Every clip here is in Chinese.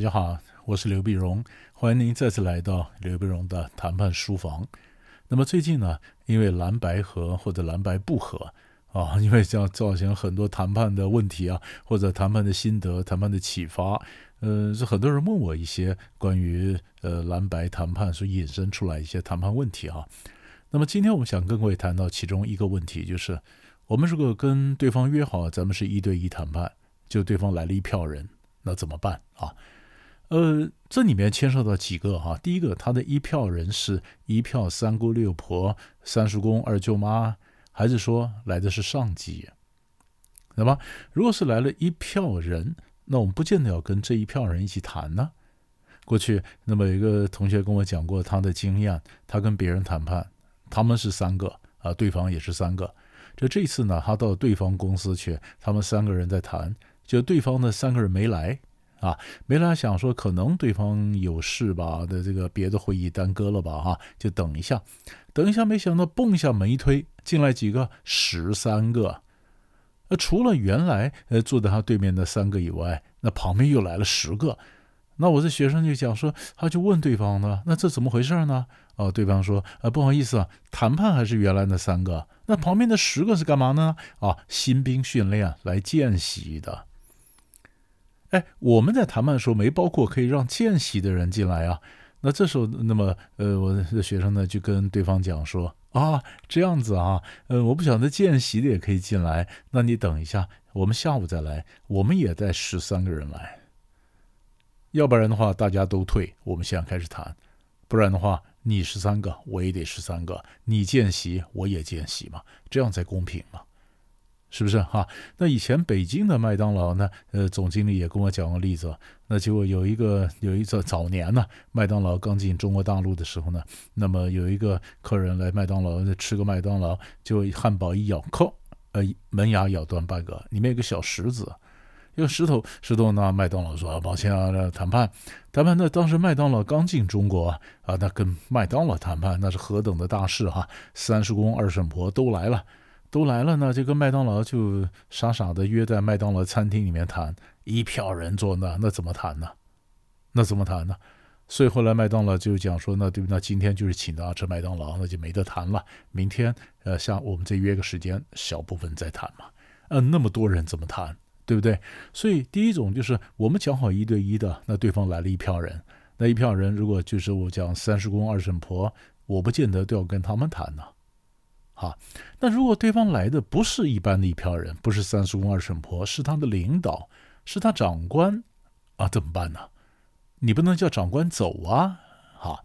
大家好，我是刘碧荣，欢迎您再次来到刘碧荣的谈判书房。那么最近呢，因为蓝白合或者蓝白不合啊，因为这样造成很多谈判的问题啊，或者谈判的心得、谈判的启发，呃，是很多人问我一些关于呃蓝白谈判所引申出来一些谈判问题啊。那么今天我们想跟各位谈到其中一个问题，就是我们如果跟对方约好，咱们是一对一谈判，就对方来了一票人，那怎么办啊？呃，这里面牵涉到几个哈。第一个，他的一票人是一票三姑六婆、三叔公、二舅妈，还是说来的是上级？那么，如果是来了一票人，那我们不见得要跟这一票人一起谈呢。过去，那么有一个同学跟我讲过他的经验，他跟别人谈判，他们是三个啊，对方也是三个。就这次呢，他到对方公司去，他们三个人在谈，就对方的三个人没来。啊，梅拉想说可能对方有事吧的这个别的会议耽搁了吧哈，就等一下，等一下，没想到蹦一下门一推进来几个十三个，呃，除了原来呃坐在他对面的三个以外，那旁边又来了十个，那我这学生就讲说，他就问对方呢，那这怎么回事呢？哦，对方说，呃，不好意思啊，谈判还是原来那三个，那旁边的十个是干嘛呢？啊，新兵训练来见习的。哎，我们在谈判的时候没包括可以让见习的人进来啊。那这时候，那么呃，我的学生呢就跟对方讲说啊，这样子啊，呃，我不晓得见习的也可以进来。那你等一下，我们下午再来，我们也带十三个人来。要不然的话，大家都退，我们现在开始谈。不然的话，你十三个，我也得十三个，你见习，我也见习嘛，这样才公平嘛。是不是哈？那以前北京的麦当劳呢？呃，总经理也跟我讲过例子。那结果有一个有一次早年呢，麦当劳刚进中国大陆的时候呢，那么有一个客人来麦当劳吃个麦当劳，就汉堡一咬，扣，呃，门牙咬断半个，里面有个小石子，一个石头，石头呢，麦当劳说抱歉啊，谈判，谈判。那当时麦当劳刚进中国啊，那跟麦当劳谈判那是何等的大事哈！三十公二婶婆都来了。都来了呢，这个麦当劳就傻傻的约在麦当劳餐厅里面谈，一票人坐那，那怎么谈呢？那怎么谈呢？所以后来麦当劳就讲说，那对不？那今天就是请大家吃麦当劳，那就没得谈了。明天，呃，下我们再约个时间，小部分再谈嘛。呃，那么多人怎么谈？对不对？所以第一种就是我们讲好一对一的，那对方来了一票人，那一票人如果就是我讲三十公二婶婆，我不见得都要跟他们谈呢。啊，那如果对方来的不是一般的一票人，不是三叔公二婶婆，是他的领导，是他长官，啊，怎么办呢？你不能叫长官走啊！啊，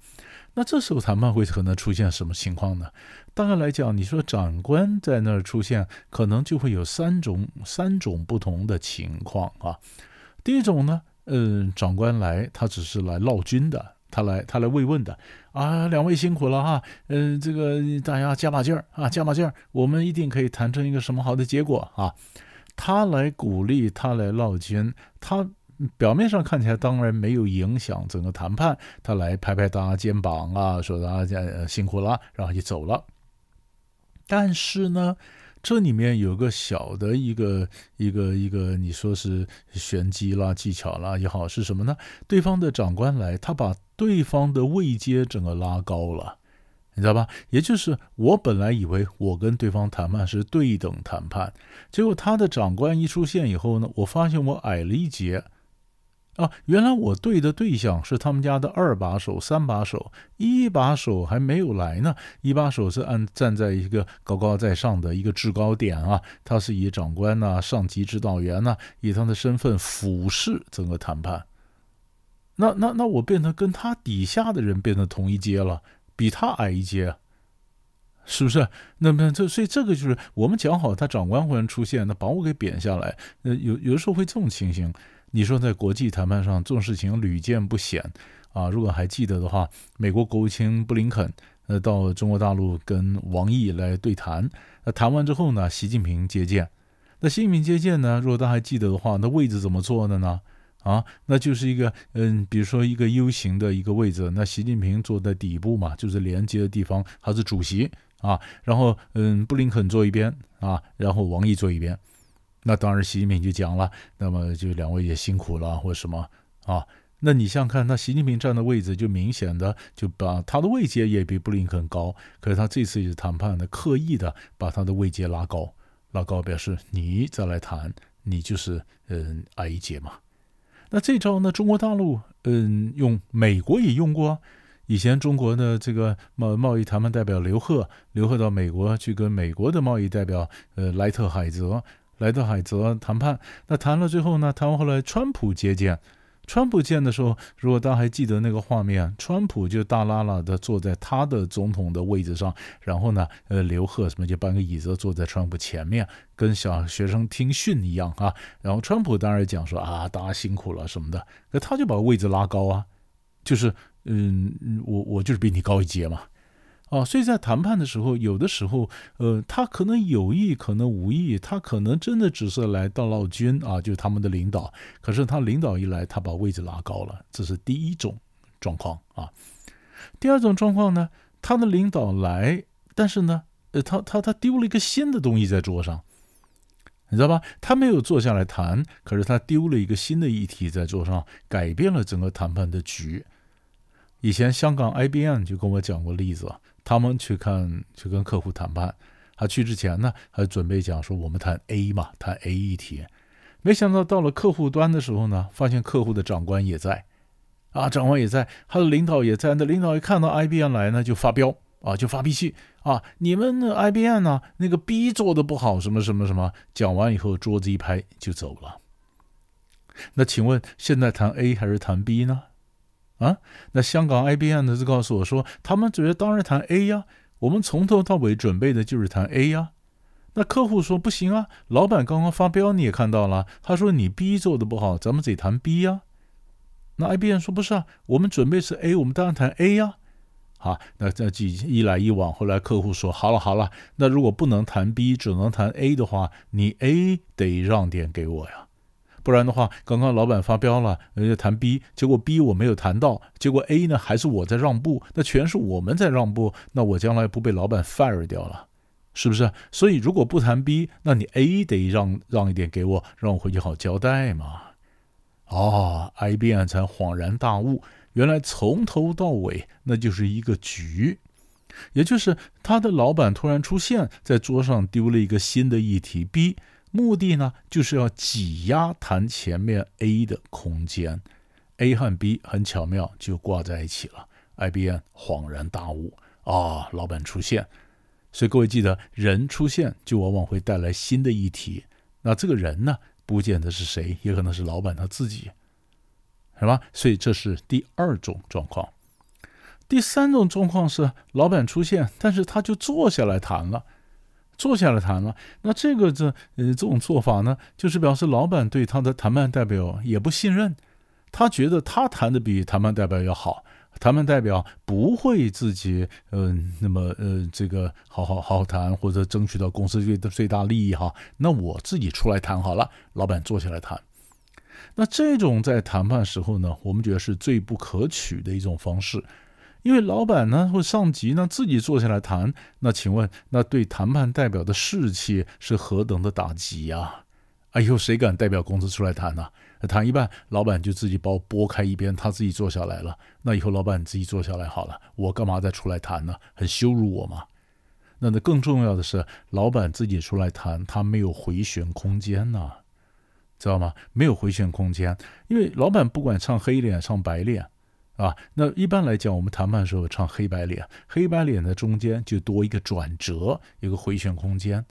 那这时候谈判会可能出现什么情况呢？大概来讲，你说长官在那儿出现，可能就会有三种三种不同的情况啊。第一种呢，嗯，长官来，他只是来闹军的。他来，他来慰问的啊！两位辛苦了哈，嗯，这个大家加把劲儿啊，加把劲儿，我们一定可以谈成一个什么好的结果啊！他来鼓励，他来闹军，他表面上看起来当然没有影响整个谈判，他来拍拍大家肩膀啊，说大家辛苦了，然后就走了。但是呢？这里面有个小的一个一个一个，你说是玄机啦、技巧啦也好，是什么呢？对方的长官来，他把对方的位阶整个拉高了，你知道吧？也就是我本来以为我跟对方谈判是对等谈判，结果他的长官一出现以后呢，我发现我矮了一截。啊，原来我对的对象是他们家的二把手、三把手，一把手还没有来呢。一把手是按站在一个高高在上的一个制高点啊，他是以长官呐、上级指导员呐，以他的身份俯视整个谈判。那那那我变成跟他底下的人变成同一阶了，比他矮一阶，是不是？那么这所以这个就是我们讲好，他长官忽然出现，那把我给贬下来。那，有有的时候会这种情形。你说在国际谈判上这种事情屡见不鲜啊！如果还记得的话，美国国务卿布林肯呃到中国大陆跟王毅来对谈，那谈完之后呢，习近平接见。那习近平接见呢，如果大家还记得的话，那位置怎么坐的呢？啊，那就是一个嗯，比如说一个 U 型的一个位置，那习近平坐在底部嘛，就是连接的地方，他是主席啊。然后嗯，布林肯坐一边啊，然后王毅坐一边。那当然，习近平就讲了，那么就两位也辛苦了，或什么啊？那你想想看，那习近平站的位置就明显的就把他的位阶也比布林肯高，可是他这次也是谈判的，刻意的把他的位阶拉高，拉高表示你再来谈，你就是嗯矮一截嘛。那这招呢，中国大陆嗯用美国也用过，以前中国的这个贸贸易谈判代表刘鹤，刘鹤到美国去跟美国的贸易代表呃莱特海泽，莱特海泽谈判，那谈了最后呢，谈完后来川普接见。川普见的时候，如果大家还记得那个画面，川普就大拉拉的坐在他的总统的位置上，然后呢，呃，刘贺什么就搬个椅子坐在川普前面，跟小学生听训一样啊。然后川普当然讲说啊，大家辛苦了什么的，可他就把位置拉高啊，就是嗯，我我就是比你高一阶嘛。啊，所以在谈判的时候，有的时候，呃，他可能有意，可能无意，他可能真的只是来到闹军啊，就是他们的领导。可是他领导一来，他把位置拉高了，这是第一种状况啊。第二种状况呢，他的领导来，但是呢，呃，他他他丢了一个新的东西在桌上，你知道吧？他没有坐下来谈，可是他丢了一个新的议题在桌上，改变了整个谈判的局。以前香港 IBM 就跟我讲过例子。他们去看去跟客户谈判，他去之前呢，还准备讲说我们谈 A 嘛，谈 A 议题。没想到到了客户端的时候呢，发现客户的长官也在，啊，长官也在，他的领导也在。那领导一看到 IBM 来呢，就发飙啊，就发脾气啊，你们的 IBM 呢，那个 B 做的不好，什么什么什么。讲完以后，桌子一拍就走了。那请问现在谈 A 还是谈 B 呢？啊，那香港 IBM 的就告诉我说，他们觉得当然谈 A 呀，我们从头到尾准备的就是谈 A 呀。那客户说不行啊，老板刚刚发飙你也看到了，他说你 B 做的不好，咱们得谈 B 呀。那 IBM 说不是啊，我们准备是 A，我们当然谈 A 呀。好，那这几一来一往，后来客户说好了好了，那如果不能谈 B，只能谈 A 的话，你 A 得让点给我呀。不然的话，刚刚老板发飙了，人家谈 B，结果 B 我没有谈到，结果 A 呢还是我在让步，那全是我们在让步，那我将来不被老板 fire 掉了，是不是？所以如果不谈 B，那你 A 得让让一点给我，让我回去好交代嘛。哦，IBM 才恍然大悟，原来从头到尾那就是一个局，也就是他的老板突然出现在桌上丢了一个新的议题 B。目的呢，就是要挤压谈前面 A 的空间，A 和 B 很巧妙就挂在一起了。IBM 恍然大悟啊，老板出现，所以各位记得，人出现就往往会带来新的议题。那这个人呢，不见得是谁，也可能是老板他自己，是吧？所以这是第二种状况。第三种状况是老板出现，但是他就坐下来谈了。坐下来谈了，那这个这呃这种做法呢，就是表示老板对他的谈判代表也不信任，他觉得他谈的比谈判代表要好，谈判代表不会自己嗯那么呃这个好好好好谈或者争取到公司最最大利益哈，那我自己出来谈好了，老板坐下来谈，那这种在谈判时候呢，我们觉得是最不可取的一种方式。因为老板呢或上级呢自己坐下来谈，那请问那对谈判代表的士气是何等的打击呀？啊哎呦，谁敢代表公司出来谈呢？谈一半，老板就自己把我拨开一边，他自己坐下来了。那以后老板你自己坐下来好了，我干嘛再出来谈呢？很羞辱我嘛。那那更重要的是，老板自己出来谈，他没有回旋空间呐，知道吗？没有回旋空间，因为老板不管唱黑脸唱白脸。啊，那一般来讲，我们谈判的时候唱黑白脸，黑白脸的中间就多一个转折，一个回旋空间。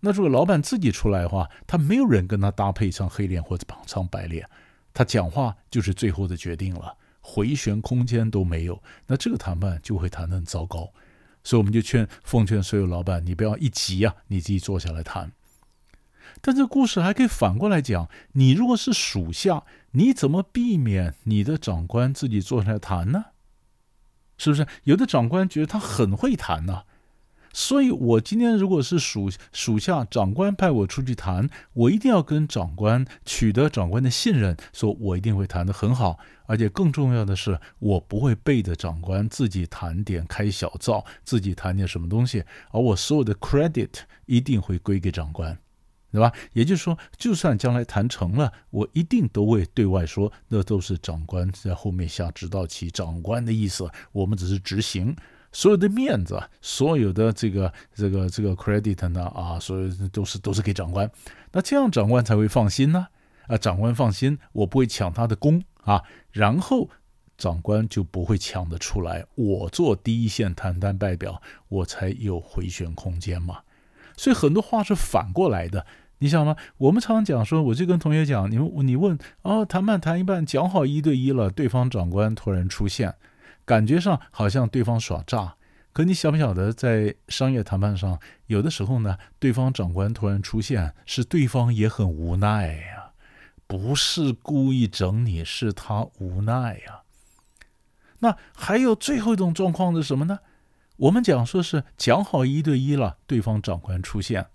那如果老板自己出来的话，他没有人跟他搭配唱黑脸或者唱白脸，他讲话就是最后的决定了，回旋空间都没有，那这个谈判就会谈得很糟糕。所以我们就劝奉劝所有老板，你不要一急啊，你自己坐下来谈。但这故事还可以反过来讲，你如果是属下。你怎么避免你的长官自己坐下来谈呢？是不是有的长官觉得他很会谈呢？所以我今天如果是属属下，长官派我出去谈，我一定要跟长官取得长官的信任，说我一定会谈得很好，而且更重要的是，我不会背着长官自己谈点开小灶，自己谈点什么东西，而我所有的 credit 一定会归给长官。对吧？也就是说，就算将来谈成了，我一定都会对外说，那都是长官在后面下指导棋。长官的意思，我们只是执行。所有的面子，所有的这个这个这个 credit 呢，啊，所有都是都是给长官。那这样长官才会放心呢。啊，长官放心，我不会抢他的功啊。然后长官就不会抢得出来。我做第一线谈判代表，我才有回旋空间嘛。所以很多话是反过来的。你想吗？我们常常讲说，我就跟同学讲，你们你问哦，谈判谈一半，讲好一对一了，对方长官突然出现，感觉上好像对方耍诈。可你晓不晓得，在商业谈判上，有的时候呢，对方长官突然出现，是对方也很无奈呀，不是故意整你，是他无奈呀。那还有最后一种状况是什么呢？我们讲说是讲好一对一了，对方长官出现。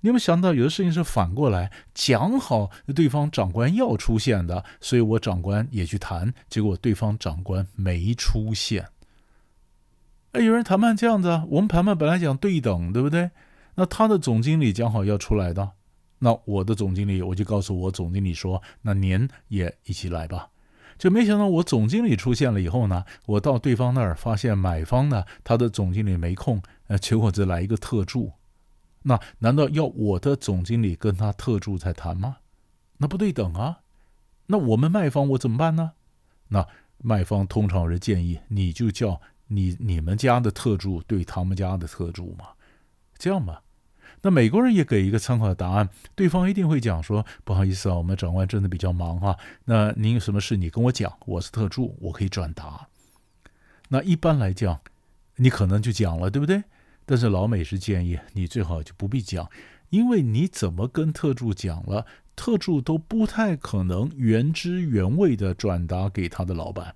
你有没有想到，有的事情是反过来讲好，对方长官要出现的，所以我长官也去谈，结果对方长官没出现。哎，有人谈判这样子啊？我们谈判本来讲对等，对不对？那他的总经理讲好要出来的，那我的总经理我就告诉我总经理说，那您也一起来吧。就没想到我总经理出现了以后呢，我到对方那儿发现买方呢，他的总经理没空，呃，结果只来一个特助。那难道要我的总经理跟他特助在谈吗？那不对等啊！那我们卖方我怎么办呢？那卖方通常人建议你就叫你你们家的特助对他们家的特助嘛，这样吧。那美国人也给一个参考的答案，对方一定会讲说：不好意思啊，我们长官真的比较忙哈。那您有什么事你跟我讲，我是特助，我可以转达。那一般来讲，你可能就讲了，对不对？但是老美是建议你最好就不必讲，因为你怎么跟特助讲了，特助都不太可能原汁原味的转达给他的老板。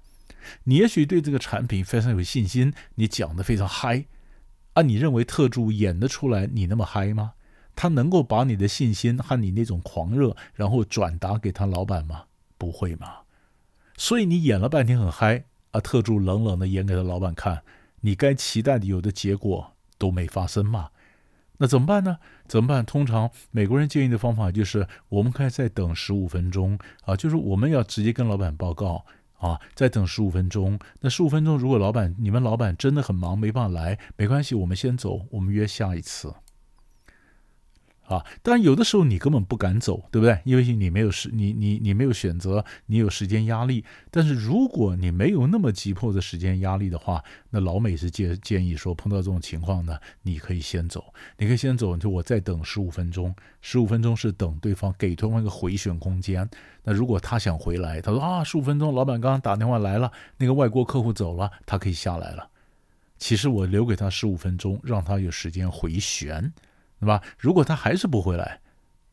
你也许对这个产品非常有信心，你讲的非常嗨，啊，你认为特助演得出来你那么嗨吗？他能够把你的信心和你那种狂热，然后转达给他老板吗？不会吗？所以你演了半天很嗨，啊，特助冷冷的演给他老板看，你该期待的有的结果。都没发生嘛，那怎么办呢？怎么办？通常美国人建议的方法就是，我们可以再等十五分钟啊，就是我们要直接跟老板报告啊，再等十五分钟。那十五分钟，如果老板你们老板真的很忙，没办法来，没关系，我们先走，我们约下一次。啊，但有的时候你根本不敢走，对不对？因为你没有时，你你你没有选择，你有时间压力。但是如果你没有那么急迫的时间压力的话，那老美是建建议说，碰到这种情况呢，你可以先走，你可以先走，就我再等十五分钟。十五分钟是等对方给对方一个回旋空间。那如果他想回来，他说啊，十五分钟，老板刚刚打电话来了，那个外国客户走了，他可以下来了。其实我留给他十五分钟，让他有时间回旋。对吧？如果他还是不回来，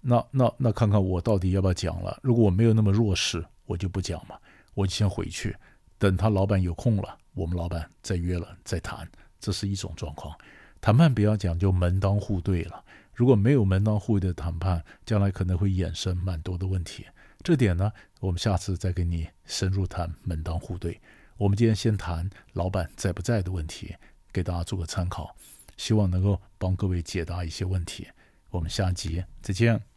那那那看看我到底要不要讲了。如果我没有那么弱势，我就不讲嘛，我就先回去，等他老板有空了，我们老板再约了再谈。这是一种状况。谈判不要讲究门当户对了，如果没有门当户对的谈判，将来可能会衍生蛮多的问题。这点呢，我们下次再跟你深入谈门当户对。我们今天先谈老板在不在的问题，给大家做个参考。希望能够帮各位解答一些问题。我们下集再见。